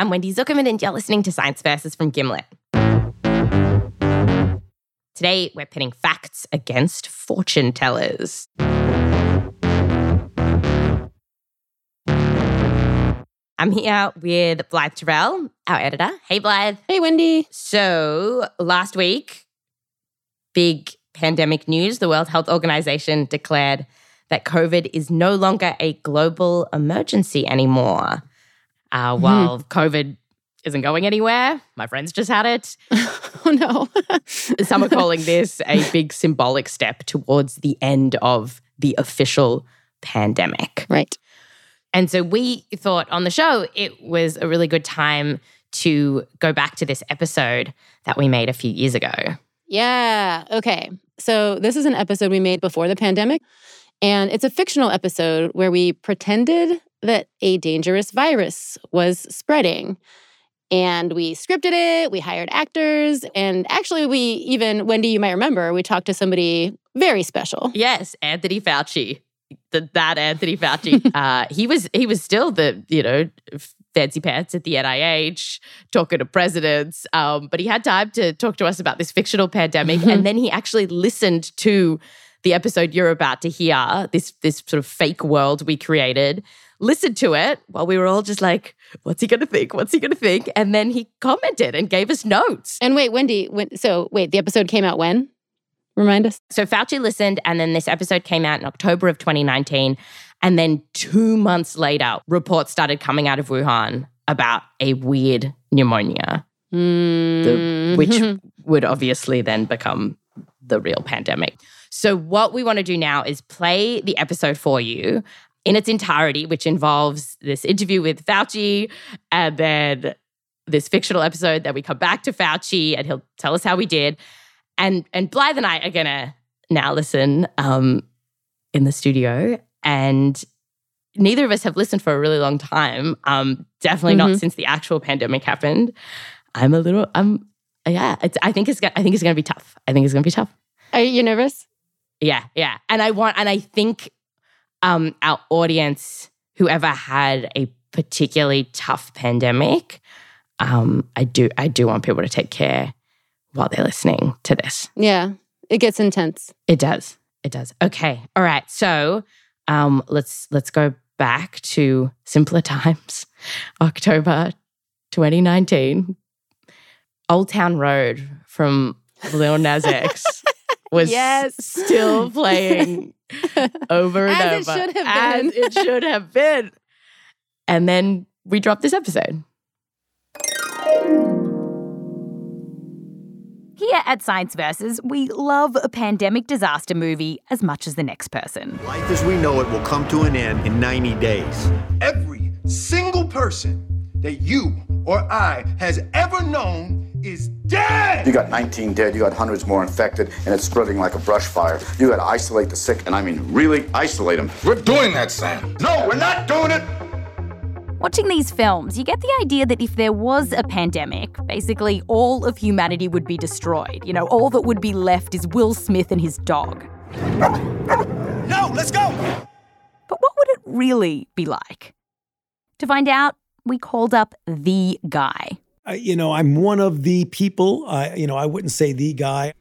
I'm Wendy Zukerman, and you're listening to Science Versus from Gimlet. Today, we're pitting facts against fortune tellers. I'm here with Blythe Terrell, our editor. Hey, Blythe. Hey, Wendy. So, last week, big pandemic news the World Health Organization declared that COVID is no longer a global emergency anymore. Uh, Mm-hmm. while COVID isn't going anywhere, my friends just had it. Oh, no. Some are calling this a big symbolic step towards the end of the official pandemic. right. And so we thought on the show it was a really good time to go back to this episode that we made a few years ago. Yeah. Okay. So, this is an episode we made before the pandemic, and it's a fictional episode where we pretended that a dangerous virus was spreading. And we scripted it, we hired actors, and actually, we even, Wendy, you might remember, we talked to somebody very special. Yes, Anthony Fauci. The, that Anthony Fauci. uh, he was he was still the, you know, fancy pants at the NIH, talking to presidents. Um, but he had time to talk to us about this fictional pandemic. and then he actually listened to the episode you're about to hear, this this sort of fake world we created, listened to it while we were all just like, what's he gonna think? What's he gonna think? And then he commented and gave us notes. And wait, Wendy, when, so wait, the episode came out when? Remind us. So Fauci listened, and then this episode came out in October of 2019. And then two months later, reports started coming out of Wuhan about a weird pneumonia, the, which Mm. would obviously then become the real pandemic. So, what we want to do now is play the episode for you in its entirety, which involves this interview with Fauci and then this fictional episode that we come back to Fauci and he'll tell us how we did. And and Blythe and I are gonna now listen um, in the studio, and neither of us have listened for a really long time. Um, definitely not Mhm. since the actual pandemic happened. I'm a little. I'm yeah. It's, I think it's. I think it's gonna be tough. I think it's gonna be tough. Are you nervous? Yeah, yeah. And I want, and I think um, our audience, whoever had a particularly tough pandemic, um, I do, I do want people to take care while they're listening to this. Yeah, it gets intense. It does. It does. Okay. All right. So um, let's let's go back to simpler times, October 2019. Old Town Road from Lil Nas X was Yes. still playing over and As it over. should have As it should have been. And then we dropped this episode. Here at Science Versus, we love a pandemic disaster movie as much as the next person. Life as we know it will come to an end in 90 days. Every single person that you or I has ever known is dead. You got 19 dead, you got hundreds more infected, and it's spreading like a brush fire. You got to isolate the sick, and I mean really isolate them. We're doing that, Sam. No, we're not doing it. Watching these films, you get the idea that if there was a pandemic, basically all of humanity would be destroyed. You know, all that would be left is Will Smith and his dog. No, let's go. But what would it really be like? To find out, we called up the guy. You know, I'm one of the people. I, you know, I wouldn't say the guy.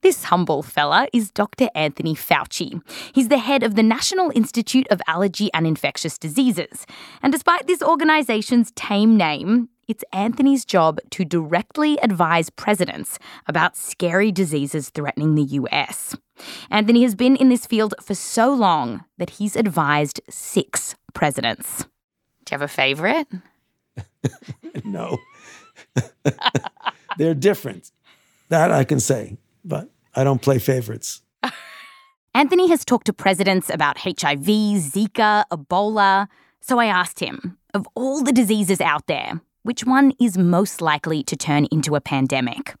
This humble fella is Dr. Anthony Fauci. He's the head of the National Institute of Allergy and Infectious Diseases. And despite this organization's tame name, it's Anthony's job to directly advise presidents about scary diseases threatening the US. Anthony has been in this field for so long that he's advised six presidents. Do you have a favorite? No, they're different. That I can say, but I don't play favorites. Anthony has talked to presidents about HIV, Zika, Ebola. So I asked him, of all the diseases out there, which one is most likely to turn into a pandemic?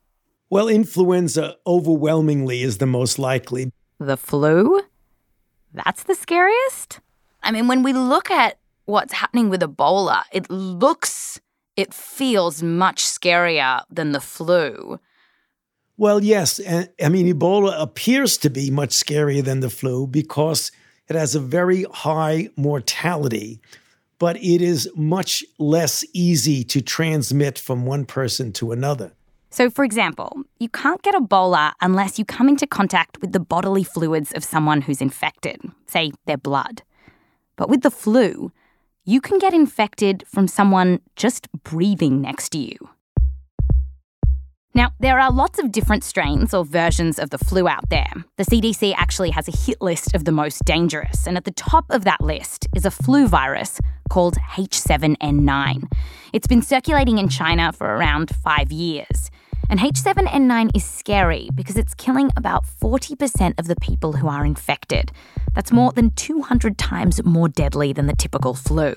Well, influenza overwhelmingly is the most likely. The flu? That's the scariest? I mean, when we look at what's happening with Ebola, it looks, it feels much scarier than the flu. Well, yes, I mean Ebola appears to be much scarier than the flu because it has a very high mortality. but it is much less easy to transmit from one person to another. So, for example, you can't get Ebola unless you come into contact with the bodily fluids of someone who's infected, say their blood. But with the flu, you can get infected from someone just breathing next to you. Now, there are lots of different strains or versions of the flu out there. The CDC actually has a hit list of the most dangerous, and at the top of that list is a flu virus called H7N9. It's been circulating in China for around five years. And H7N9 is scary because it's killing about 40% of the people who are infected. That's more than 200 times more deadly than the typical flu.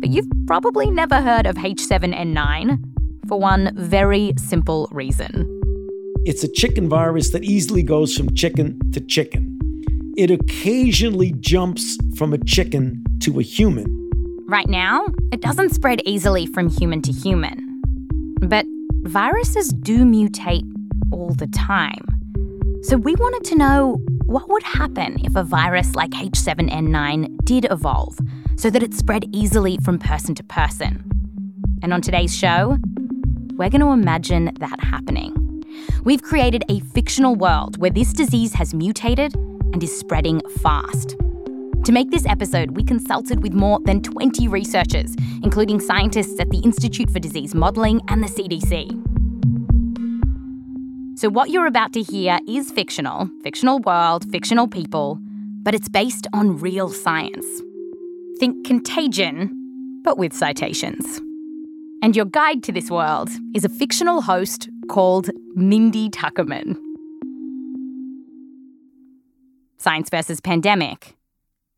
But you've probably never heard of H7N9 for one very simple reason. It's a chicken virus that easily goes from chicken to chicken. It occasionally jumps from a chicken to a human. Right now, it doesn't spread easily from human to human. But viruses do mutate all the time. So we wanted to know what would happen if a virus like H7N9 did evolve so that it spread easily from person to person. And on today's show, we're going to imagine that happening. We've created a fictional world where this disease has mutated and is spreading fast. To make this episode, we consulted with more than 20 researchers, including scientists at the Institute for Disease Modelling and the CDC. So, what you're about to hear is fictional, fictional world, fictional people, but it's based on real science. Think contagion, but with citations. And your guide to this world is a fictional host called Mindy Tuckerman. Science versus Pandemic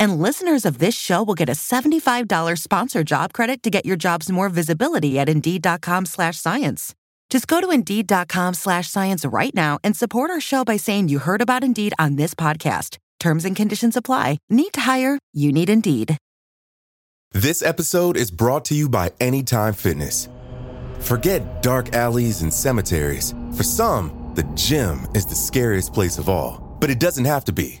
And listeners of this show will get a $75 sponsor job credit to get your jobs more visibility at Indeed.com slash science. Just go to Indeed.com slash science right now and support our show by saying you heard about Indeed on this podcast. Terms and conditions apply. Need to hire? You need Indeed. This episode is brought to you by Anytime Fitness. Forget dark alleys and cemeteries. For some, the gym is the scariest place of all, but it doesn't have to be.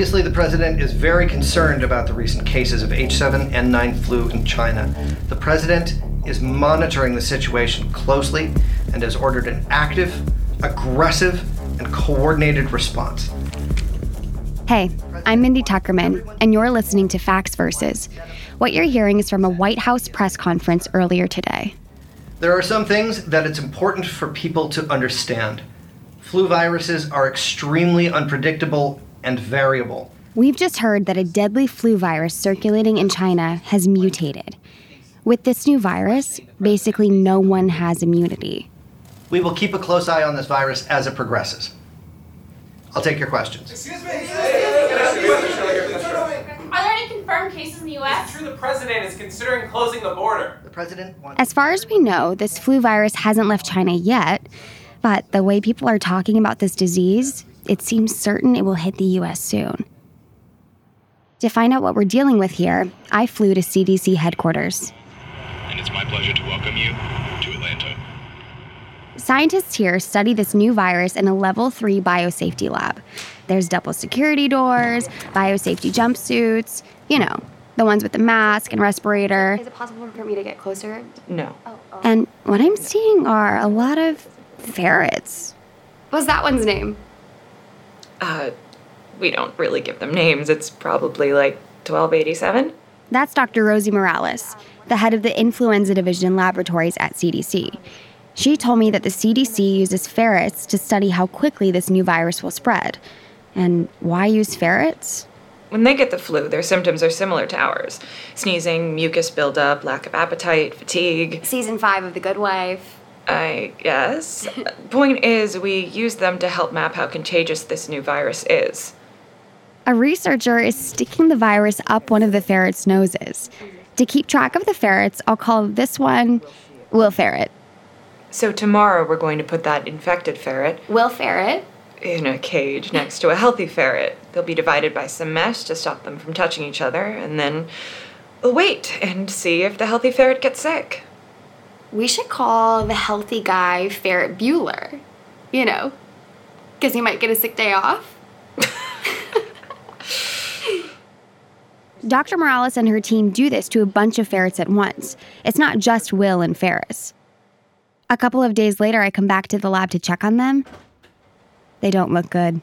Obviously, the president is very concerned about the recent cases of H7N9 flu in China. The president is monitoring the situation closely and has ordered an active, aggressive, and coordinated response. Hey, I'm Mindy Tuckerman, and you're listening to Facts Versus. What you're hearing is from a White House press conference earlier today. There are some things that it's important for people to understand. Flu viruses are extremely unpredictable and variable. We've just heard that a deadly flu virus circulating in China has mutated. With this new virus, basically no one has immunity. We will keep a close eye on this virus as it progresses. I'll take your questions. Excuse me. Are there any confirmed cases in the U.S.? It's true the president is considering closing the border. The president As far as we know, this flu virus hasn't left China yet, but the way people are talking about this disease, it seems certain it will hit the US soon. To find out what we're dealing with here, I flew to CDC headquarters. And it's my pleasure to welcome you to Atlanta. Scientists here study this new virus in a level 3 biosafety lab. There's double security doors, biosafety jumpsuits, you know, the ones with the mask and respirator. Is it possible for me to get closer? No. And what I'm seeing are a lot of ferrets. What's that one's name? Uh, we don't really give them names. It's probably like 1287. That's Dr. Rosie Morales, the head of the Influenza Division laboratories at CDC. She told me that the CDC uses ferrets to study how quickly this new virus will spread. And why use ferrets? When they get the flu, their symptoms are similar to ours sneezing, mucus buildup, lack of appetite, fatigue. Season five of The Good Wife. I guess. Point is, we use them to help map how contagious this new virus is. A researcher is sticking the virus up one of the ferret's noses. To keep track of the ferrets, I'll call this one Will Ferret. So tomorrow we're going to put that infected ferret. Will Ferret? In a cage next to a healthy ferret. They'll be divided by some mesh to stop them from touching each other, and then we'll wait and see if the healthy ferret gets sick. We should call the healthy guy Ferret Bueller. You know, because he might get a sick day off. Dr. Morales and her team do this to a bunch of ferrets at once. It's not just Will and Ferris. A couple of days later, I come back to the lab to check on them. They don't look good.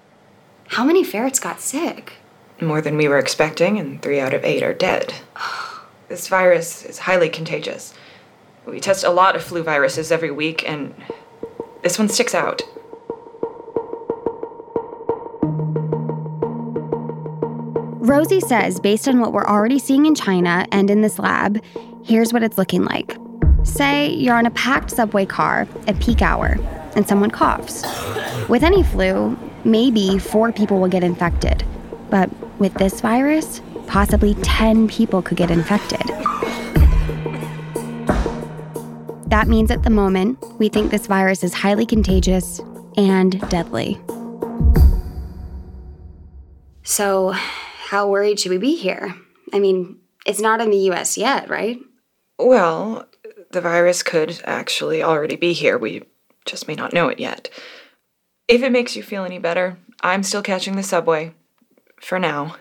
How many ferrets got sick? More than we were expecting, and three out of eight are dead. this virus is highly contagious. We test a lot of flu viruses every week, and this one sticks out. Rosie says, based on what we're already seeing in China and in this lab, here's what it's looking like. Say you're on a packed subway car at peak hour and someone coughs. With any flu, maybe four people will get infected. But with this virus, possibly 10 people could get infected. That means at the moment, we think this virus is highly contagious and deadly. So, how worried should we be here? I mean, it's not in the US yet, right? Well, the virus could actually already be here. We just may not know it yet. If it makes you feel any better, I'm still catching the subway. For now.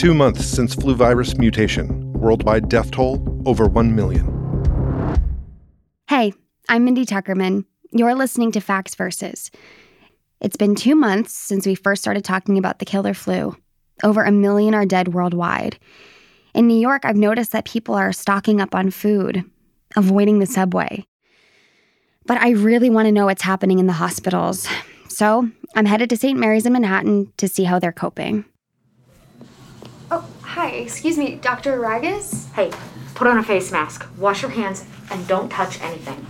Two months since flu virus mutation. Worldwide death toll over 1 million. Hey, I'm Mindy Tuckerman. You're listening to Facts Versus. It's been two months since we first started talking about the killer flu. Over a million are dead worldwide. In New York, I've noticed that people are stocking up on food, avoiding the subway. But I really want to know what's happening in the hospitals. So I'm headed to St. Mary's in Manhattan to see how they're coping. Hi. Excuse me, Dr. Ragus? Hey, put on a face mask, wash your hands, and don't touch anything.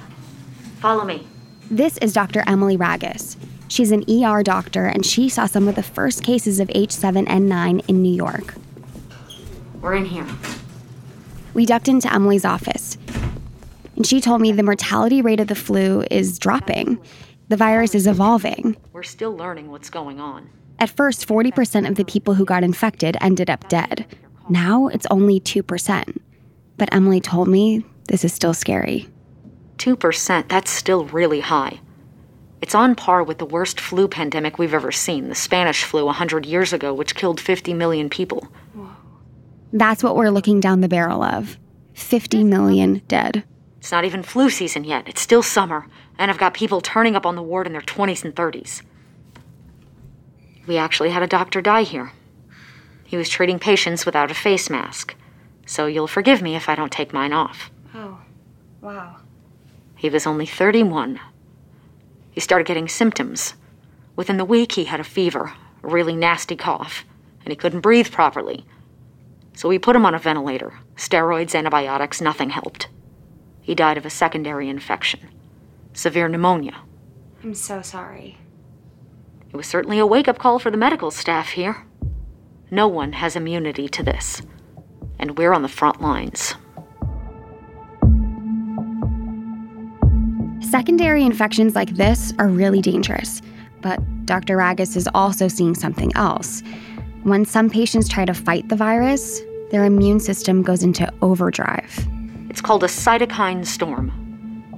Follow me. This is Dr. Emily Ragus. She's an ER doctor, and she saw some of the first cases of H7N9 in New York. We're in here. We ducked into Emily's office, and she told me the mortality rate of the flu is dropping. The virus is evolving. We're still learning what's going on. At first, 40% of the people who got infected ended up dead. Now it's only 2%. But Emily told me this is still scary. 2%, that's still really high. It's on par with the worst flu pandemic we've ever seen, the Spanish flu 100 years ago, which killed 50 million people. Whoa. That's what we're looking down the barrel of 50 million dead. It's not even flu season yet. It's still summer, and I've got people turning up on the ward in their 20s and 30s. We actually had a doctor die here. He was treating patients without a face mask, so you'll forgive me if I don't take mine off. Oh, wow. He was only 31. He started getting symptoms. Within the week, he had a fever, a really nasty cough, and he couldn't breathe properly. So we put him on a ventilator. Steroids, antibiotics, nothing helped. He died of a secondary infection severe pneumonia. I'm so sorry. It was certainly a wake up call for the medical staff here. No one has immunity to this, and we're on the front lines. Secondary infections like this are really dangerous, but Dr. Ragus is also seeing something else. When some patients try to fight the virus, their immune system goes into overdrive. It's called a cytokine storm.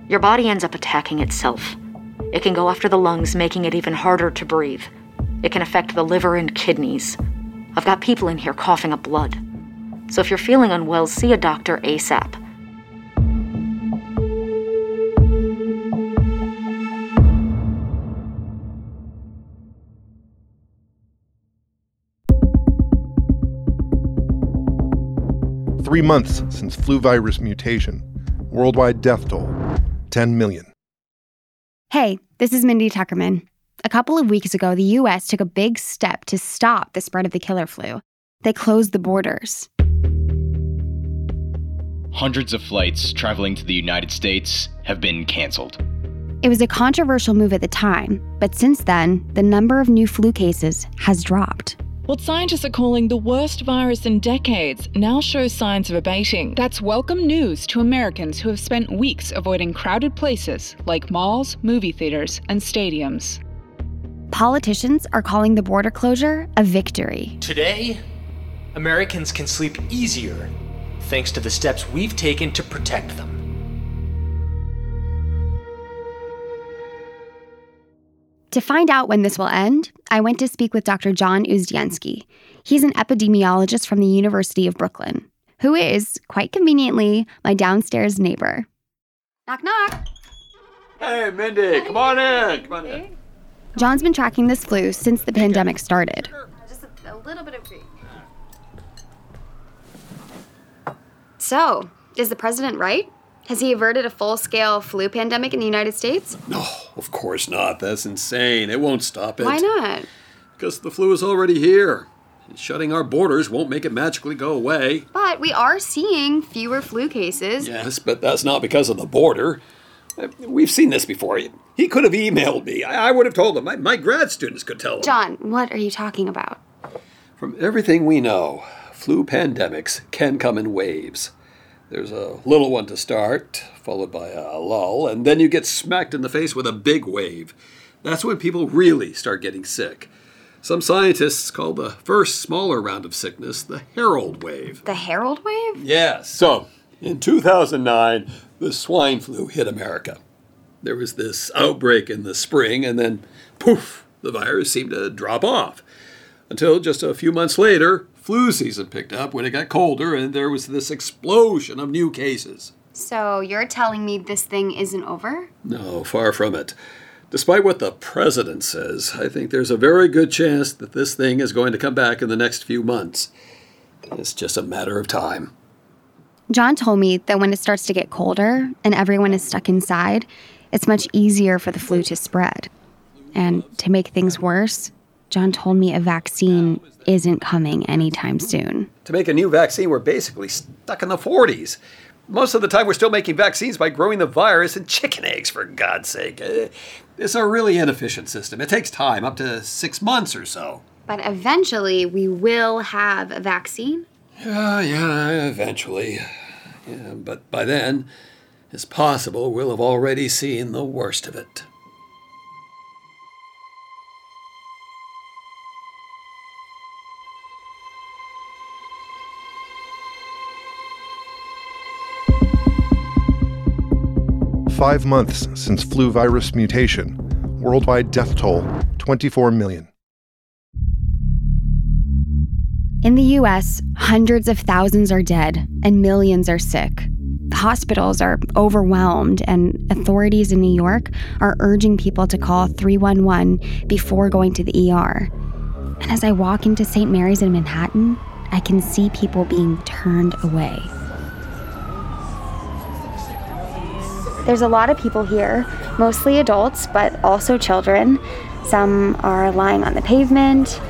Your body ends up attacking itself. It can go after the lungs, making it even harder to breathe. It can affect the liver and kidneys. I've got people in here coughing up blood. So if you're feeling unwell, see a doctor ASAP. Three months since flu virus mutation, worldwide death toll 10 million. Hey, this is Mindy Tuckerman. A couple of weeks ago, the US took a big step to stop the spread of the killer flu. They closed the borders. Hundreds of flights traveling to the United States have been canceled. It was a controversial move at the time, but since then, the number of new flu cases has dropped. What scientists are calling the worst virus in decades now shows signs of abating. That's welcome news to Americans who have spent weeks avoiding crowded places like malls, movie theaters, and stadiums. Politicians are calling the border closure a victory. Today, Americans can sleep easier thanks to the steps we've taken to protect them. To find out when this will end, I went to speak with Dr. John Uzdiansky. He's an epidemiologist from the University of Brooklyn, who is, quite conveniently, my downstairs neighbor. Knock, knock. Hey, Mindy, come on in. Come on in. John's been tracking this flu since the pandemic started. Just a, a little bit of green. So, is the president right? Has he averted a full scale flu pandemic in the United States? No, of course not. That's insane. It won't stop it. Why not? Because the flu is already here. And shutting our borders won't make it magically go away. But we are seeing fewer flu cases. Yes, but that's not because of the border. Uh, We've seen this before. He could have emailed me. I I would have told him. My, my grad students could tell him. John, what are you talking about? From everything we know, flu pandemics can come in waves. There's a little one to start, followed by a lull, and then you get smacked in the face with a big wave. That's when people really start getting sick. Some scientists call the first smaller round of sickness the Herald wave. The Herald wave? Yes. So, in 2009, the swine flu hit America. There was this outbreak in the spring, and then poof, the virus seemed to drop off. Until just a few months later, flu season picked up when it got colder, and there was this explosion of new cases. So you're telling me this thing isn't over? No, far from it. Despite what the president says, I think there's a very good chance that this thing is going to come back in the next few months. It's just a matter of time. John told me that when it starts to get colder and everyone is stuck inside, it's much easier for the flu to spread. And to make things worse, John told me a vaccine isn't coming anytime soon. To make a new vaccine, we're basically stuck in the 40s. Most of the time, we're still making vaccines by growing the virus in chicken eggs, for God's sake. Uh, It's a really inefficient system. It takes time, up to six months or so. But eventually we will have a vaccine? Yeah, yeah, eventually. Yeah, but by then, it's possible we'll have already seen the worst of it. Five months since flu virus mutation. Worldwide death toll 24 million. In the US, hundreds of thousands are dead and millions are sick. Hospitals are overwhelmed, and authorities in New York are urging people to call 311 before going to the ER. And as I walk into St. Mary's in Manhattan, I can see people being turned away. There's a lot of people here, mostly adults, but also children. Some are lying on the pavement.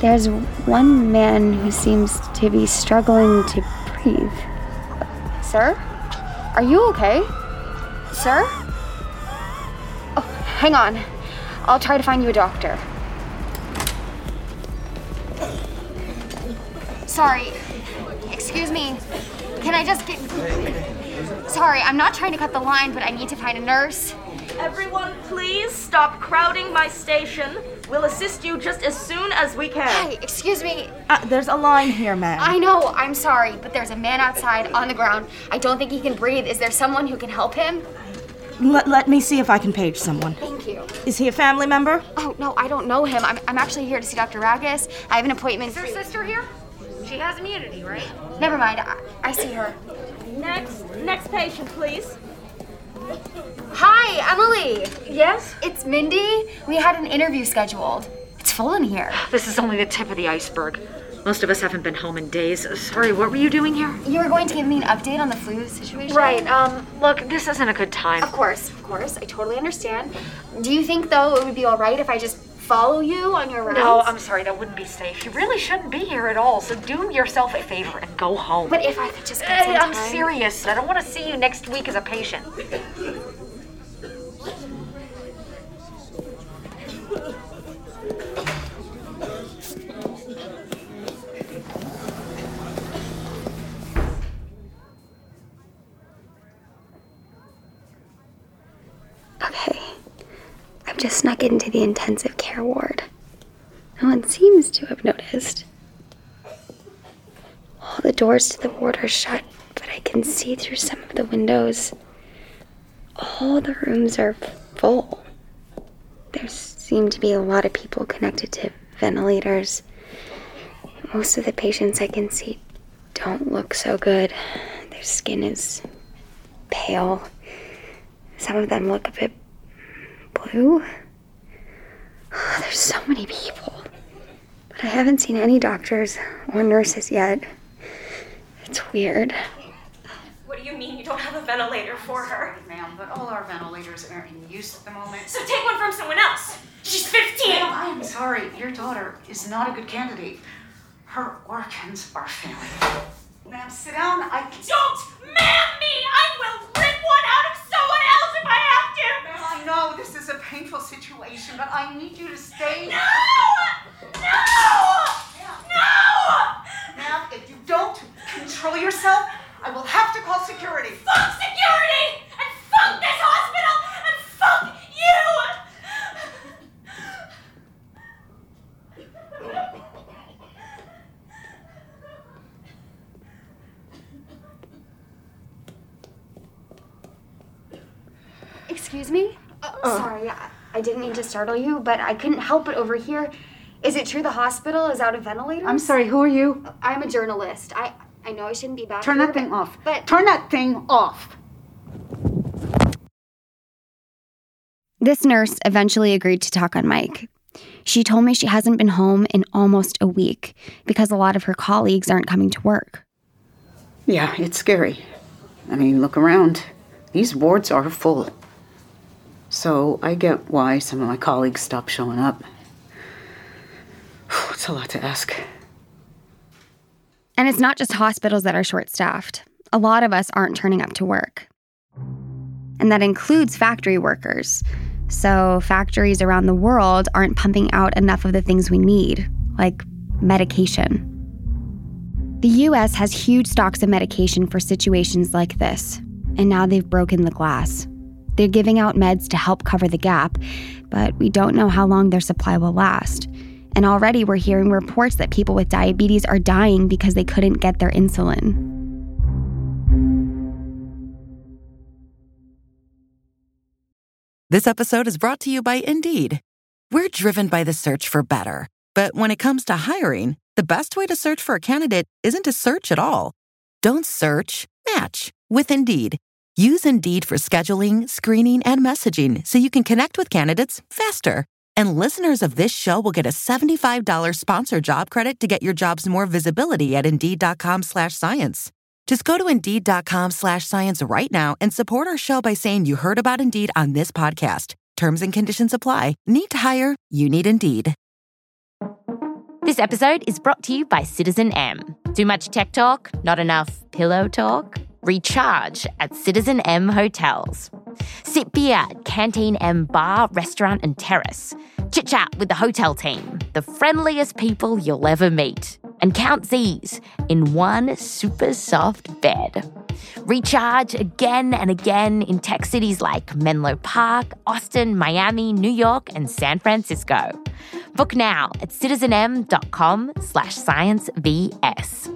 There's one man who seems to be struggling to breathe. Sir? Are you okay? Sir? Oh, hang on. I'll try to find you a doctor. Sorry. Excuse me. Can I just get. Sorry, I'm not trying to cut the line, but I need to find a nurse. Everyone, please stop crowding my station. We'll assist you just as soon as we can. Hi, excuse me. Uh, there's a line here, ma'am. I know, I'm sorry, but there's a man outside on the ground. I don't think he can breathe. Is there someone who can help him? Let, let me see if I can page someone. Thank you. Is he a family member? Oh, no, I don't know him. I'm, I'm actually here to see Dr. Ragus. I have an appointment. Is her sister here? She has immunity, right? Never mind, I, I see her. Next, next patient, please. Hi, Emily. Yes? It's Mindy. We had an interview scheduled. It's full in here. This is only the tip of the iceberg. Most of us haven't been home in days. Sorry, what were you doing here? You were going to give me an update on the flu situation? Right, um, look, this isn't a good time. Of course, of course. I totally understand. Do you think, though, it would be all right if I just follow you on your rounds? No, I'm sorry, that wouldn't be safe. You really shouldn't be here at all, so do yourself a favor and go home. But if I could just get some Hey, I'm time- serious. I don't want to see you next week as a patient. I've just snuck into the intensive care ward. No one seems to have noticed. All the doors to the ward are shut, but I can see through some of the windows. All the rooms are full. There seem to be a lot of people connected to ventilators. Most of the patients I can see don't look so good. Their skin is pale. Some of them look a bit blue. There's so many people. But I haven't seen any doctors or nurses yet. It's weird. What do you mean you don't have a ventilator for her? Ma'am, but all our ventilators aren't in use at the moment. So take one from someone else. She's 15. Ma'am, I'm sorry. Your daughter is not a good candidate. Her organs are failing. Ma'am, sit down. I Don't ma'am me! I will rip one out of someone else if I have to! Ma'am, I know this is a painful situation, but I need you to stay. No! No! No! Ma'am, if you don't control yourself, I will have to call security. Fuck security! And fuck this hospital! And fuck you! Excuse me? Uh, Sorry, I, I didn't mean to startle you, but I couldn't help but overhear. Is it true the hospital is out of ventilators? I'm sorry, who are you? I'm a journalist. I I know I shouldn't be back Turn here, that thing but- off. But Turn that thing off. This nurse eventually agreed to talk on mic. She told me she hasn't been home in almost a week because a lot of her colleagues aren't coming to work. Yeah, it's scary. I mean, look around. These wards are full. So I get why some of my colleagues stopped showing up. It's a lot to ask. And it's not just hospitals that are short staffed. A lot of us aren't turning up to work. And that includes factory workers. So, factories around the world aren't pumping out enough of the things we need, like medication. The US has huge stocks of medication for situations like this, and now they've broken the glass. They're giving out meds to help cover the gap, but we don't know how long their supply will last. And already we're hearing reports that people with diabetes are dying because they couldn't get their insulin. This episode is brought to you by Indeed. We're driven by the search for better. But when it comes to hiring, the best way to search for a candidate isn't to search at all. Don't search, match with Indeed. Use Indeed for scheduling, screening, and messaging so you can connect with candidates faster. And listeners of this show will get a $75 sponsor job credit to get your jobs more visibility at Indeed.com slash science. Just go to Indeed.com slash science right now and support our show by saying you heard about Indeed on this podcast. Terms and conditions apply. Need to hire? You need Indeed. This episode is brought to you by Citizen M. Too much tech talk? Not enough pillow talk? Recharge at Citizen M hotels. Sit beer at Canteen M bar, restaurant, and terrace. Chit chat with the hotel team, the friendliest people you'll ever meet. And count Z's in one super soft bed. Recharge again and again in tech cities like Menlo Park, Austin, Miami, New York, and San Francisco. Book now at citizenm.com slash sciencevs.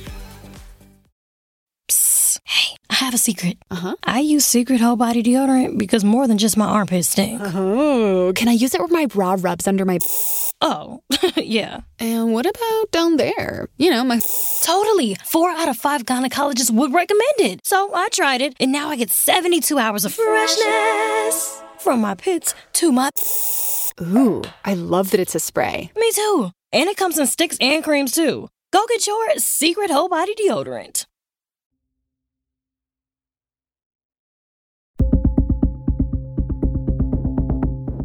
I have a secret. Uh huh. I use Secret Whole Body Deodorant because more than just my armpits stink. Oh, can I use it where my bra rubs under my. Oh, yeah. And what about down there? You know, my. Totally. Four out of five gynecologists would recommend it. So I tried it, and now I get 72 hours of freshness from my pits to my. Ooh, I love that it's a spray. Me too. And it comes in sticks and creams too. Go get your Secret Whole Body Deodorant.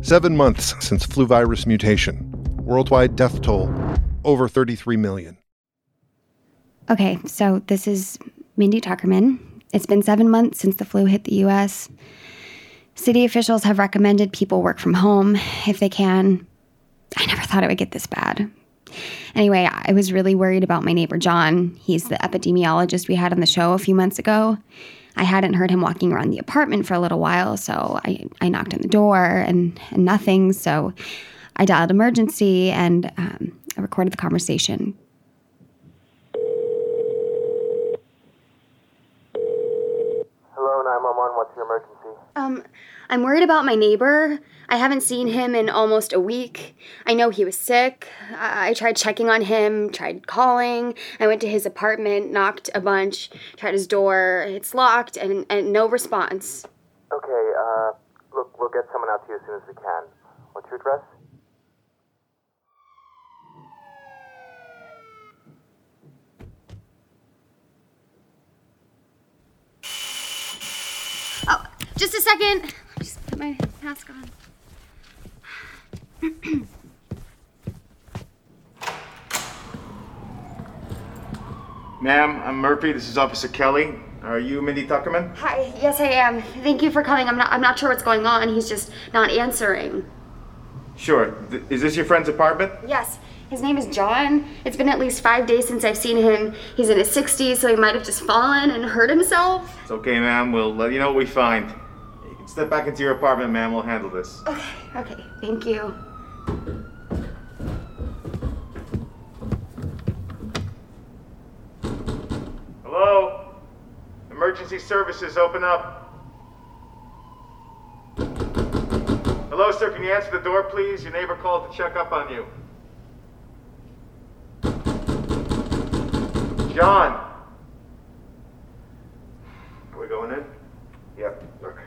Seven months since flu virus mutation. Worldwide death toll over 33 million. Okay, so this is Mindy Tuckerman. It's been seven months since the flu hit the US. City officials have recommended people work from home if they can. I never thought it would get this bad. Anyway, I was really worried about my neighbor John. He's the epidemiologist we had on the show a few months ago. I hadn't heard him walking around the apartment for a little while, so I, I knocked on the door and, and nothing. So I dialed emergency and um, I recorded the conversation. Hello, 911. What's your emergency? Um, I'm worried about my neighbor. I haven't seen him in almost a week. I know he was sick. I, I tried checking on him, tried calling. I went to his apartment, knocked a bunch, tried his door. It's locked and, and no response. Okay, uh, look, we'll get someone out to you as soon as we can. What's your address? Oh, just a second. Just put my mask on. Ma'am, I'm Murphy. This is Officer Kelly. Are you Mindy Tuckerman? Hi. Yes, I am. Thank you for coming. I'm not. I'm not sure what's going on. He's just not answering. Sure. Th- is this your friend's apartment? Yes. His name is John. It's been at least five days since I've seen him. He's in his 60s, so he might have just fallen and hurt himself. It's okay, ma'am. We'll let you know what we find. You can step back into your apartment, ma'am. We'll handle this. Okay. Okay. Thank you. Hello? Emergency services, open up. Hello, sir. Can you answer the door, please? Your neighbor called to check up on you. John. Are we going in? Yep. Okay.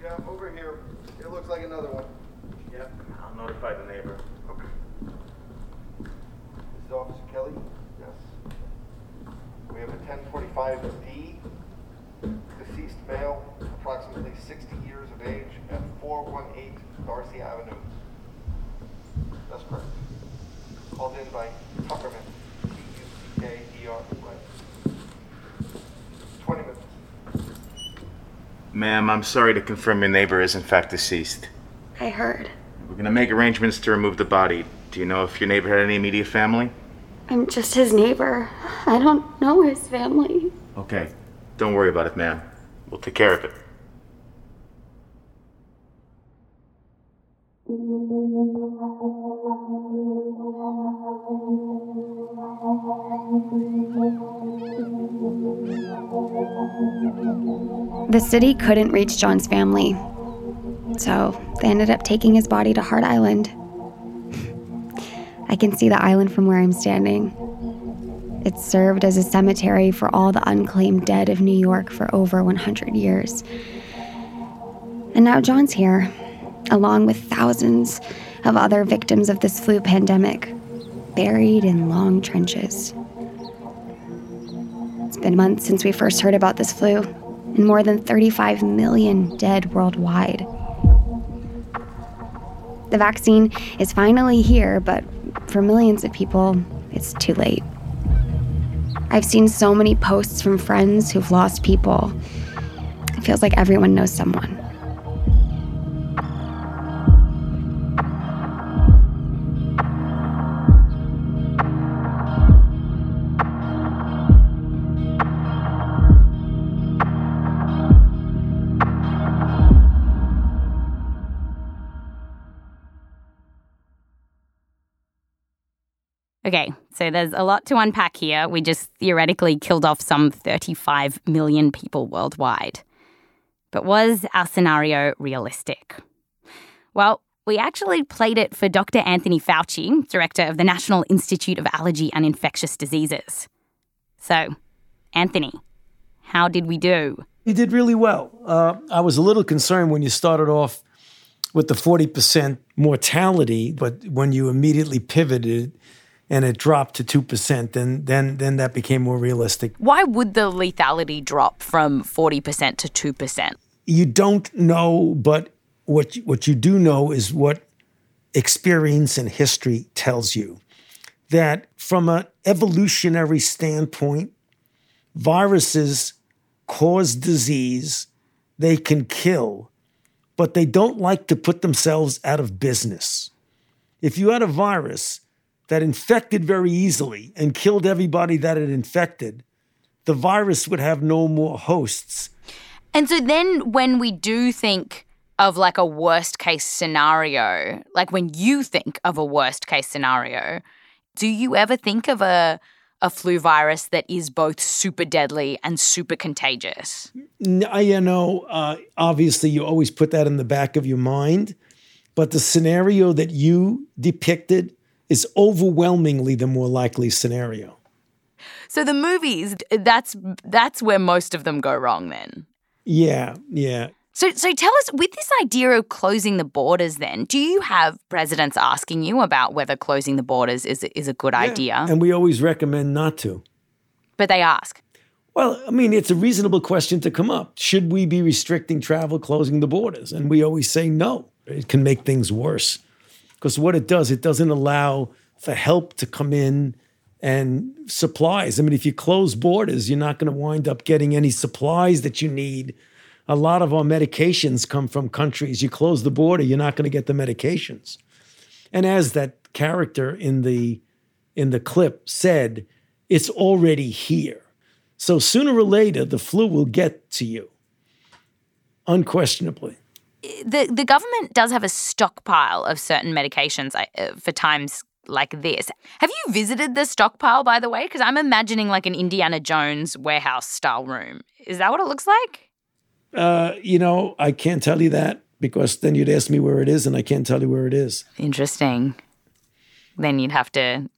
Yeah, over here. It looks like another one. Yep. I'll notify the neighbor. Okay. This is Officer Kelly? Yes. We have a 1045D, deceased male, approximately 60 years of age, at 418 Darcy Avenue. That's correct. Called in by Tuckerman, T-U-C-K-E-R, right. 20 minutes. Ma'am, I'm sorry to confirm your neighbor is in fact deceased. I heard. We're gonna make arrangements to remove the body. Do you know if your neighbor had any immediate family? I'm just his neighbor. I don't know his family. Okay. Don't worry about it, ma'am. We'll take care of it. The city couldn't reach John's family, so they ended up taking his body to Hart Island. I can see the island from where I'm standing. It served as a cemetery for all the unclaimed dead of New York for over 100 years. And now John's here, along with thousands of other victims of this flu pandemic, buried in long trenches. It's been months since we first heard about this flu, and more than 35 million dead worldwide. The vaccine is finally here, but for millions of people, it's too late. I've seen so many posts from friends who've lost people. It feels like everyone knows someone. Okay, so there's a lot to unpack here. We just theoretically killed off some 35 million people worldwide. But was our scenario realistic? Well, we actually played it for Dr. Anthony Fauci, director of the National Institute of Allergy and Infectious Diseases. So, Anthony, how did we do? You did really well. Uh, I was a little concerned when you started off with the 40% mortality, but when you immediately pivoted and it dropped to 2%, then, then, then that became more realistic. Why would the lethality drop from 40% to 2%? You don't know, but what what you do know is what experience and history tells you that from an evolutionary standpoint, viruses cause disease, they can kill, but they don't like to put themselves out of business. If you had a virus that infected very easily and killed everybody that it infected, the virus would have no more hosts. And so then when we do think of like a worst case scenario, like when you think of a worst case scenario, do you ever think of a a flu virus that is both super deadly and super contagious? N- You know, uh, obviously, you always put that in the back of your mind, but the scenario that you depicted is overwhelmingly the more likely scenario. So the movies, that's that's where most of them go wrong then. Yeah, yeah. So so tell us with this idea of closing the borders then, do you have presidents asking you about whether closing the borders is is a good idea? And we always recommend not to. But they ask. Well, I mean, it's a reasonable question to come up. Should we be restricting travel, closing the borders? And we always say no. It can make things worse. Because what it does, it doesn't allow for help to come in and supplies. I mean, if you close borders, you're not going to wind up getting any supplies that you need. A lot of our medications come from countries. You close the border, you're not going to get the medications. And as that character in the in the clip said, it's already here. So sooner or later, the flu will get to you, unquestionably. The the government does have a stockpile of certain medications uh, for times like this. Have you visited the stockpile, by the way? Because I'm imagining like an Indiana Jones warehouse style room. Is that what it looks like? Uh, you know, I can't tell you that because then you'd ask me where it is, and I can't tell you where it is. Interesting. Then you'd have to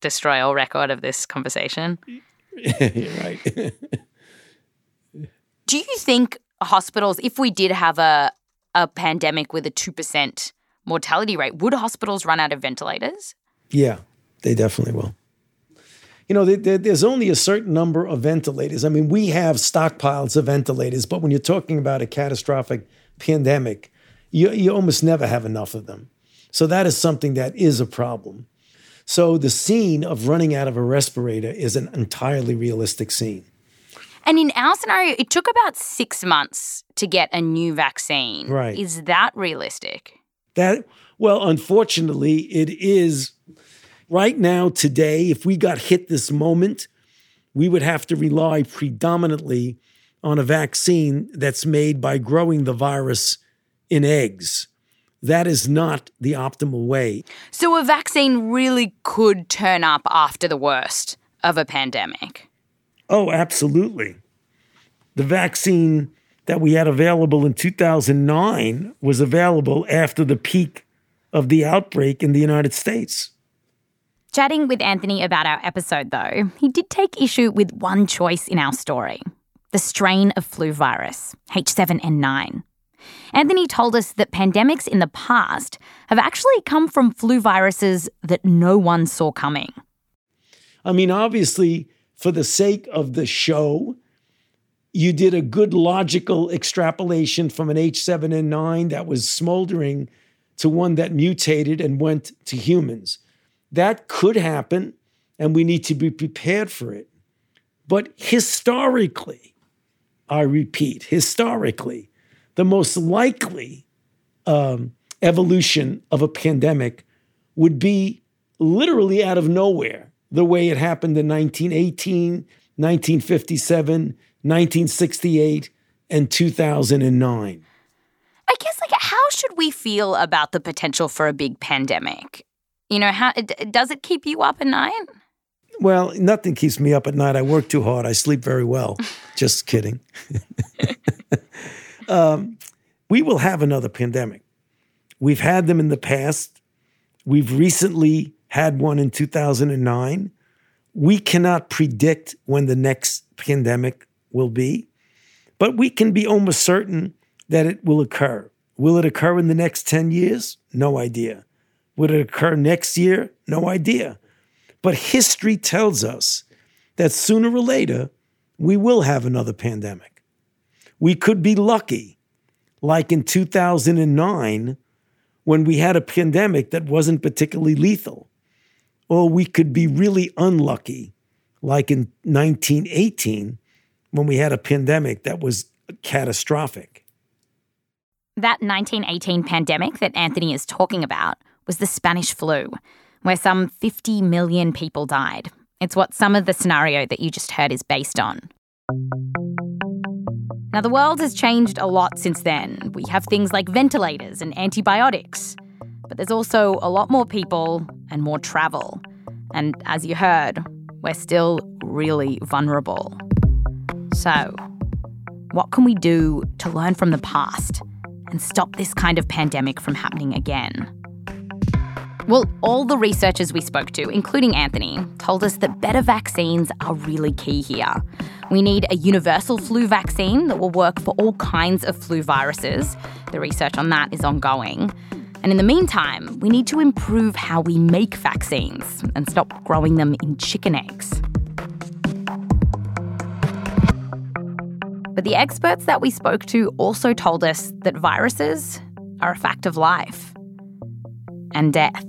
destroy all record of this conversation. You're right. Do you think hospitals, if we did have a a pandemic with a two percent mortality rate, would hospitals run out of ventilators? yeah, they definitely will. You know, there- there- there's only a certain number of ventilators. I mean, we have stockpiles of ventilators, but when you're talking about a catastrophic pandemic, you, you almost never have enough of them. So that is something that is a problem. So the scene of running out of a respirator is an entirely realistic scene. And in our scenario, it took about six months to get a new vaccine. Right. Is that realistic? That well, unfortunately, it is right now today. If we got hit this moment, we would have to rely predominantly on a vaccine that's made by growing the virus in eggs. That is not the optimal way. So a vaccine really could turn up after the worst of a pandemic. Oh, absolutely. The vaccine that we had available in 2009 was available after the peak of the outbreak in the United States. Chatting with Anthony about our episode, though, he did take issue with one choice in our story the strain of flu virus, H7N9. Anthony told us that pandemics in the past have actually come from flu viruses that no one saw coming. I mean, obviously, for the sake of the show, you did a good logical extrapolation from an H7N9 that was smoldering to one that mutated and went to humans. That could happen, and we need to be prepared for it. But historically, I repeat, historically, the most likely um, evolution of a pandemic would be literally out of nowhere, the way it happened in 1918, 1957, 1968, and 2009. I guess, like, how should we feel about the potential for a big pandemic? You know, how does it keep you up at night? Well, nothing keeps me up at night. I work too hard. I sleep very well. Just kidding. um, we will have another pandemic. We've had them in the past. We've recently had one in 2009. We cannot predict when the next pandemic will be, but we can be almost certain that it will occur. Will it occur in the next 10 years? No idea. Would it occur next year? No idea. But history tells us that sooner or later, we will have another pandemic. We could be lucky, like in 2009, when we had a pandemic that wasn't particularly lethal. Or we could be really unlucky, like in 1918, when we had a pandemic that was catastrophic. That 1918 pandemic that Anthony is talking about was the Spanish flu, where some 50 million people died. It's what some of the scenario that you just heard is based on. Now, the world has changed a lot since then. We have things like ventilators and antibiotics, but there's also a lot more people and more travel. And as you heard, we're still really vulnerable. So, what can we do to learn from the past and stop this kind of pandemic from happening again? Well, all the researchers we spoke to, including Anthony, told us that better vaccines are really key here. We need a universal flu vaccine that will work for all kinds of flu viruses. The research on that is ongoing. And in the meantime, we need to improve how we make vaccines and stop growing them in chicken eggs. But the experts that we spoke to also told us that viruses are a fact of life and death.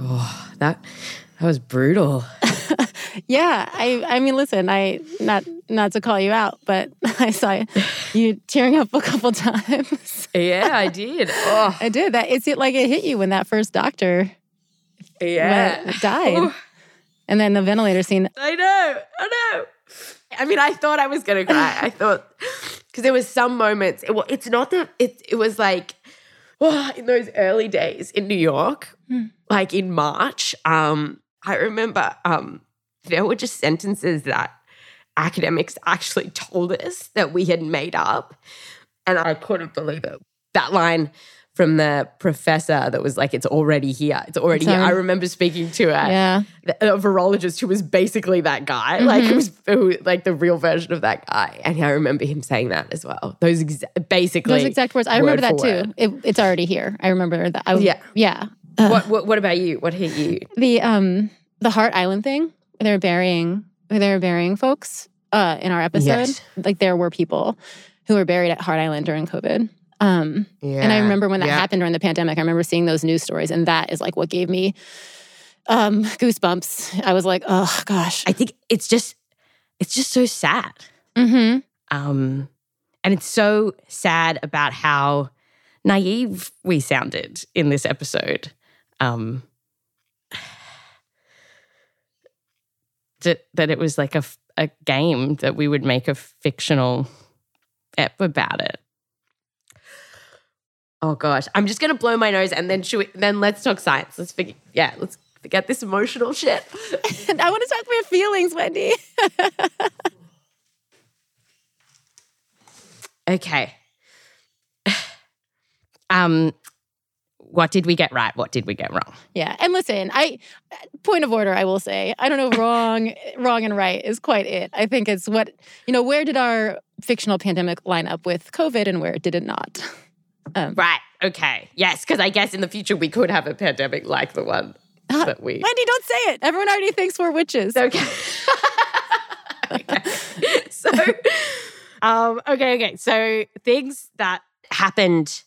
Oh, that that was brutal. Yeah, I I mean, listen, I not not to call you out, but I saw you tearing up a couple times. yeah, I did. Oh. I did. That it's like it hit you when that first doctor yeah went, died, and then the ventilator scene. I know, I know. I mean, I thought I was gonna cry. I thought because there was some moments. It, well, it's not that it. It was like oh, in those early days in New York, Mm. like in March. Um, I remember um, there were just sentences that academics actually told us that we had made up, and I couldn't believe it. That line from the professor that was like, "It's already here. It's already Sorry. here." I remember speaking to a, Yeah. a virologist who was basically that guy, like Mhm. it was who, like the real version of that guy, and I remember him saying that as well. Those exa- basically Those exact words. I remember that too. It, it's already here. I remember that. I, Yeah. yeah. Uh, what, what what about you? What hit you? the um the Hart Island thing? They were burying they were burying folks uh in our episode. Yes. Like there were people who were buried at Hart Island during COVID. Um and I remember when that Yeah. happened during the pandemic, I remember seeing those news stories and that is like what gave me um goosebumps. I was like, oh gosh. I think it's just it's just so sad. Mm-hmm. Um, and it's so sad about how naive we sounded in this episode. Um, that that it was like a, a game that we would make a fictional ep about it. Oh gosh, I'm just gonna blow my nose and then should we, then let's talk science. Let's figure yeah, let's forget this emotional shit. I want to talk about feelings, Wendy. Okay. Um, what did we get right? What did we get wrong? Yeah, and listen, I point of order, I will say, I don't know, wrong, wrong and right is quite it. I think it's what you know. Where did our fictional pandemic line up with COVID, and where did it not? Um, right. Okay. Yes, because I guess in the future we could have a pandemic like the one that we. Wendy, don't say it. Everyone already thinks we're witches. Okay. Okay. so, um, okay, okay. So things that happened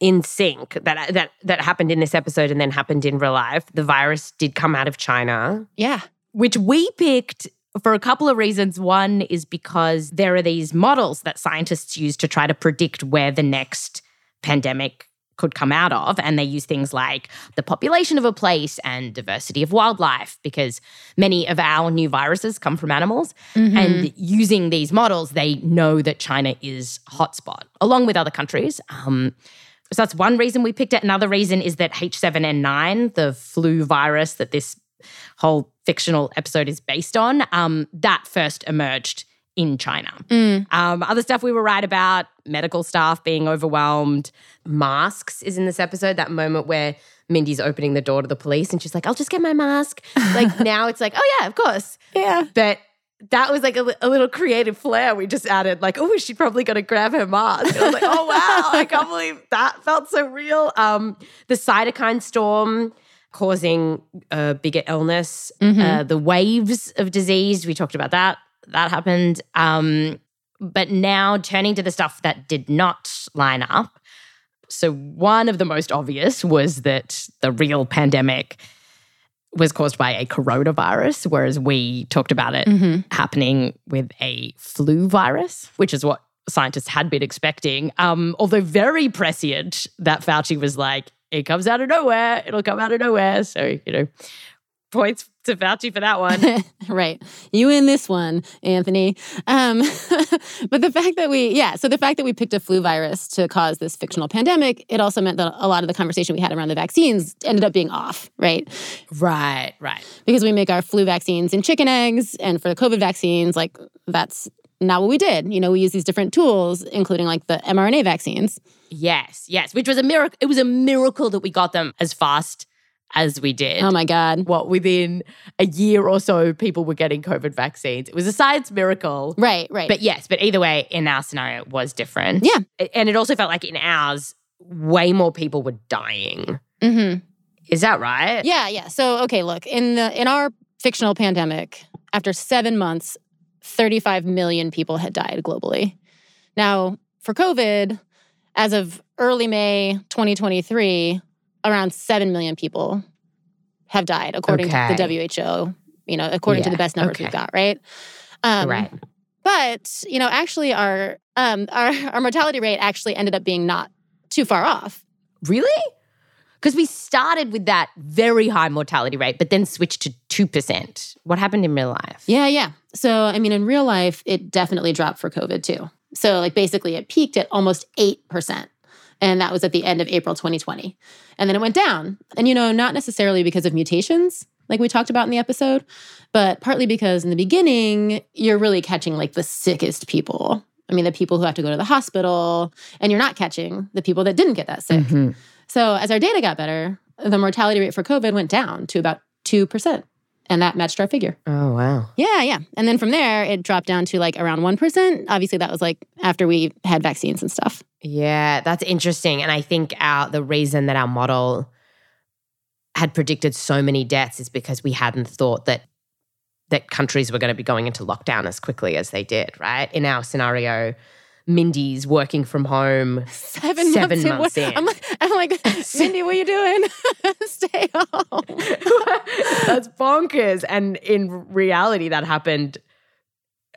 in sync that that that happened in this episode and then happened in real life. The virus did come out of China. Yeah. Which we picked for a couple of reasons. One is because there are these models that scientists use to try to predict where the next pandemic could come out of. And they use things like the population of a place and diversity of wildlife, because many of our new viruses come from animals. Mhm. And using these models, they know that China is hotspot, along with other countries. Um, so that's one reason we picked it. Another reason is that H7N9, the flu virus that this whole fictional episode is based on, um, that first emerged in China. Mm. Um, other stuff we were right about medical staff being overwhelmed. Masks is in this episode, that moment where Mindy's opening the door to the police and she's like, I'll just get my mask. Like now it's like, oh, yeah, of course. Yeah. But that was like a, a little creative flair we just added. Like, oh, she's probably going to grab her mask. And I was like, oh, wow, I can't believe that felt so real. Um, the cytokine storm causing a bigger illness, Mhm. uh, the waves of disease, we talked about that. That happened. Um, but now turning to the stuff that did not line up. So, one of the most obvious was that the real pandemic was caused by a coronavirus, whereas we talked about it Mhm. happening with a flu virus, which is what scientists had been expecting. Um, although very prescient that Fauci was like, it comes out of nowhere, it'll come out of nowhere. So, you know, points to Fauci for that one. right. You in this one, Anthony. Um, but the fact that we, yeah, so the fact that we picked a flu virus to cause this fictional pandemic, it also meant that a lot of the conversation we had around the vaccines ended up being off, right? Right, right. Because we make our flu vaccines in chicken eggs, and for the COVID vaccines, like that's not what we did. You know, we use these different tools, including like the mRNA vaccines. Yes, yes, which was a miracle. It was a miracle that we got them as fast as we did. Oh my God. What, within a year or so, people were getting COVID vaccines. It was a science miracle. Right, right. But yes, but either way, in our scenario, it was different. Yeah. And it also felt like in ours, way more people were dying. Mm-hmm. Is that right? Yeah, yeah. So okay, look, in the in our fictional pandemic, after seven months, 35 million people had died globally. Now, for COVID, as of early May 2023, around 7 million people have died, according to the WHO, you know, according to the best numbers okay. we've got, right? Um, right. But, you know, actually our um our, our mortality rate actually ended up being not too far off. Really? Because we started with that very high mortality rate, but then switched to 2%. What happened in real life? Yeah, yeah. So, I mean, in real life, it definitely dropped for COVID too. So, like, basically, it peaked at almost 8%. And that was at the end of April 2020. And then it went down. And, you know, not necessarily because of mutations, like we talked about in the episode, but partly because in the beginning, you're really catching like the sickest people. I mean, the people who have to go to the hospital, and you're not catching the people that didn't get that sick. Mm-hmm. So, as our data got better, the mortality rate for COVID went down to about 2%. And that matched our figure. Oh, wow. Yeah, yeah. And then from there, it dropped down to like around 1%. Obviously, that was like after we had vaccines and stuff. Yeah, that's interesting. And I think our the reason that our model had predicted so many deaths is because we hadn't thought that that countries were going to be going into lockdown as quickly as they did, right? In our scenario, Mindy's working from home Seven, seven months, in. months What- in. I'm like, I'm like, Mindy, what are you doing? Stay home. That's bonkers. And in reality, that happened,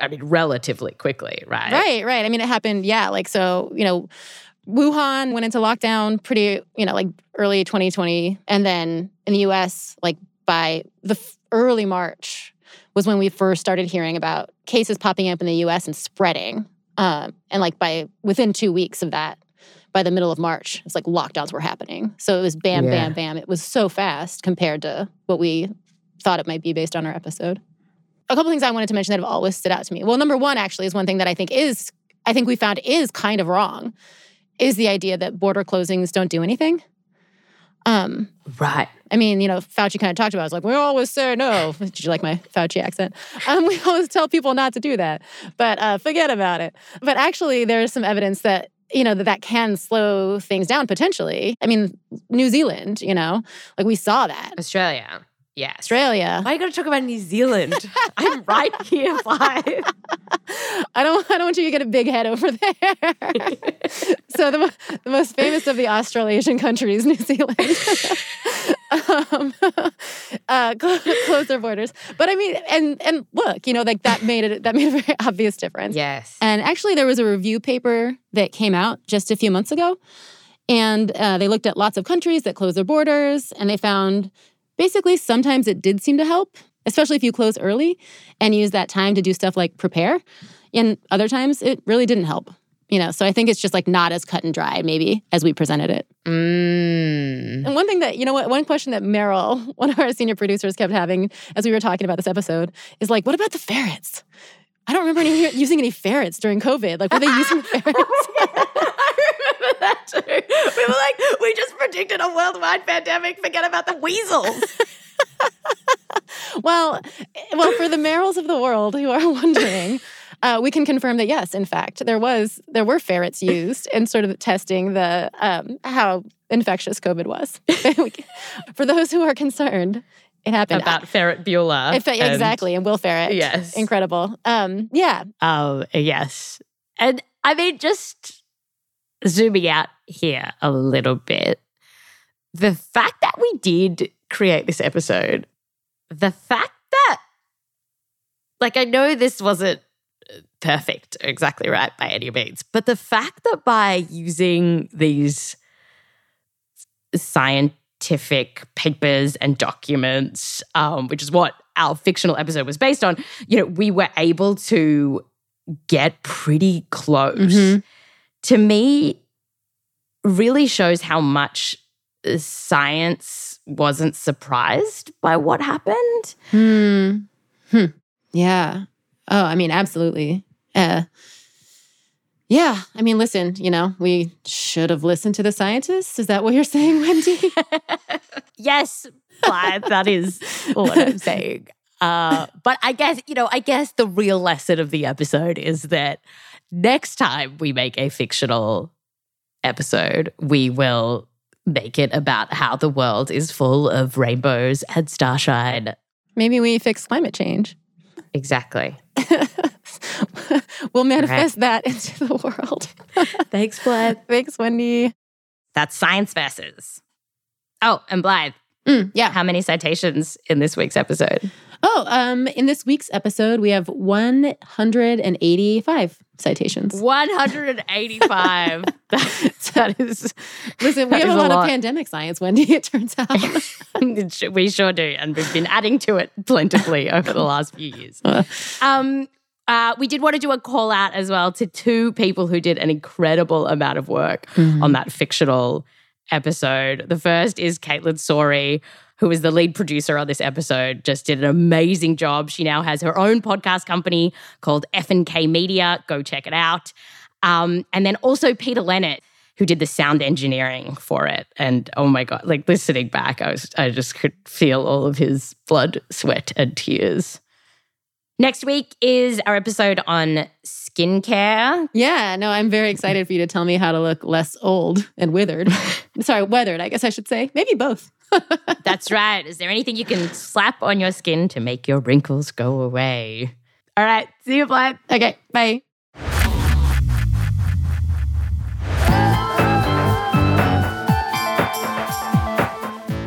I mean, relatively quickly, right? Right, right. I mean, it happened, yeah. Like, so, you know, Wuhan went into lockdown pretty, you know, like early 2020. And then in the US, like by the f- early March was when we first started hearing about cases popping up in the US and spreading. Um, and like by within two weeks of that, by the middle of March, it's like lockdowns were happening. So it was bam, Yeah. bam, bam. It was so fast compared to what we thought it might be based on our episode. A couple things I wanted to mention that have always stood out to me. Well, number one actually is one thing that I think is, I think we found is kind of wrong, is the idea that border closings don't do anything. Um, Right. I mean, you know, Fauci kind of talked about. it. It's like we always say no. Did you like my Fauci accent? Um, we always tell people not to do that, but uh, forget about it. But actually, there's some evidence that you know that that can slow things down potentially. I mean, New Zealand, you know, like we saw that. Australia. Yes. Australia. Why are you going to talk about New Zealand? I'm right here, Blythe. I don't I don't want you to get a big head over there. so the, the most famous of the Australasian countries, New Zealand, um, uh, cl- close their borders. But I mean, and and look, you know, like that made it that made a very obvious difference. Yes. And actually, there was a review paper that came out just a few months ago, and uh, they looked at lots of countries that closed their borders, and they found basically sometimes it did seem to help, especially if you close early and use that time to do stuff like prepare. And other times it really didn't help. You know, so I think it's just like not as cut and dry, maybe, as we presented it. Mm. And one thing that, you know what, one question that Meryl, one of our senior producers, kept having as we were talking about this episode is like, what about the ferrets? I don't remember any, using any ferrets during COVID. Like, were they using ferrets? that too. We were like, we just predicted a worldwide pandemic. Forget about the weasels. well, well, for the Meryls of the world who are wondering, uh, we can confirm that yes, in fact, there was there were ferrets used in sort of testing the um, how infectious COVID was. for those who are concerned, it happened about Ferret Bueller. If- exactly, and Will Ferret. Yes. incredible. Um, yeah, Oh, yes. And I mean, just zooming out here a little bit, the fact that we did create this episode, the fact that, like, I know this wasn't perfect, exactly right by any means, but the fact that by using these scientific papers and documents, um, which is what our fictional episode was based on, you know, we were able to get pretty close. Mhm. To me, really shows how much uh, science wasn't surprised by what happened. Hmm. Hmm. Yeah. Oh, I mean, absolutely. Uh, yeah. I mean, listen, you know, we should have listened to the scientists. Is that what you're saying, Wendy? Yes, Blythe, that is what I'm saying. Uh, but I guess, you know, I guess the real lesson of the episode is that next time we make a fictional episode, we will make it about how the world is full of rainbows and starshine. Maybe we fix climate change. Exactly. we'll manifest that into the world. Thanks, Blythe. Thanks, Wendy. That's Science Versus. Oh, and Blythe. Mm, yeah. How many citations in this week's episode? Oh, um, in this week's episode, we have 185 citations. 185. that, that is. Listen, we have a lot, lot. of pandemic science, Wendy, it turns out. we sure do. And we've been adding to it plentifully over the last few years. Um, uh, we did want to do a call out as well to two people who did an incredible amount of work Mhm. on that fictional episode. The first is Kaitlyn Sawrey, who is the lead producer on this episode, just did an amazing job. She now has her own podcast company called F&K Media. Go check it out. Um, and then also Peter Leonard, who did the sound engineering for it. And oh my God, like listening back, I was I just could feel all of his blood, sweat, and tears. Next week is our episode on skincare. Yeah, no, I'm very excited for you to tell me how to look less old and withered. Sorry, weathered, I guess I should say. Maybe both. That's right. Is there anything you can slap on your skin to make your wrinkles go away? All right. See you, Blythe. Okay, bye.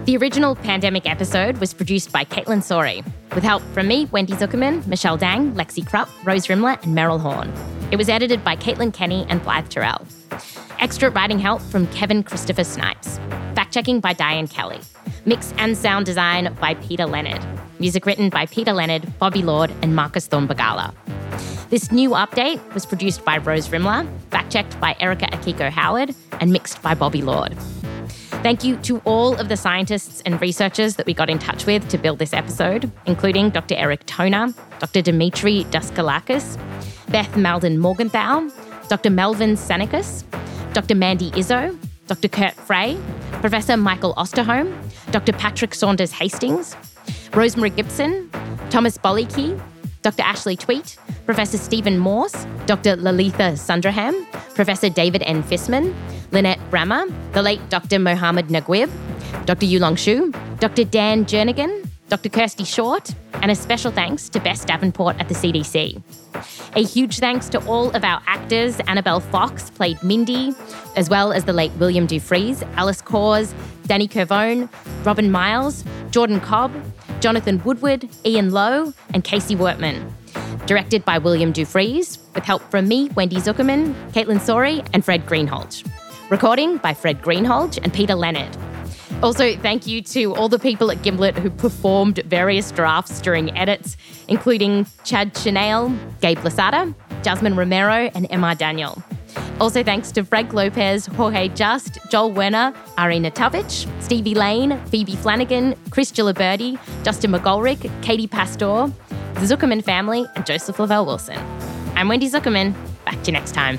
The original pandemic episode was produced by Kaitlyn Sawrey, with help from me, Wendy Zukerman, Michelle Dang, Lexi Krupp, Rose Rimler, and Meryl Horn. It was edited by Caitlin Kenney and Blythe Terrell. Extra writing help from Kevin Christopher Snipes. Fact checking by Diane Kelly. Mix and sound design by Peter Leonard. Music written by Peter Leonard, Bobby Lord, and Marcus Thorne Bagala. This new update was produced by Rose Rimler, fact checked by Erika Akiko Howard, and mixed by Bobby Lord. Thank you to all of the scientists and researchers that we got in touch with to build this episode, including Dr. Eric Toner, Dr. Demetre Daskalakis, Beth Maldin Morgenthau, Dr. Melvin Sanicas, Dr. Mandy Izzo, Dr. Kurt Frey, Professor Michael Osterholm, Dr. Patrick Saunders Hastings, Rosemary Gibson, Thomas Bollyky, Dr. Ashleigh Tuite, Professor Stephen Morse, Dr. Lalitha Sundaram, Professor David N. Fisman, Lynette Brammer, the late Dr. Mohammed Naguib, Dr. Yuelong Shu, Dr. Dan Jernigan, Dr. Kirsty Short, and a special thanks to Bess Davenport at the CDC. A huge thanks to all of our actors. Annabelle Fox played Mindy, as well as the late William Dufris, Alice Cause, Danny Curvone, Robin Miles, Jordan Cobb, Jonathan Woodward, Ian Lowe, and Casey Wortman. Directed by William Dufris, with help from me, Wendy Zukerman, Kaitlyn Sawrey, and Fred Greenhalgh. Recording by Fred Greenhalgh and Peter Leonard. Also, thank you to all the people at Gimlet who performed various drafts during edits, including Chad Chanel, Gabe Lasada, Jasmine Romero, and Emma Daniel. Also, thanks to Frank Lopez, Jorge Just, Joel Werner, Arina Tavich, Stevie Lane, Phoebe Flanagan, Chris Giliberti, Justin McGolrick, Katie Pastor, the Zukerman family, and Joseph Lavelle Wilson. I'm Wendy Zukerman. Back to you next time.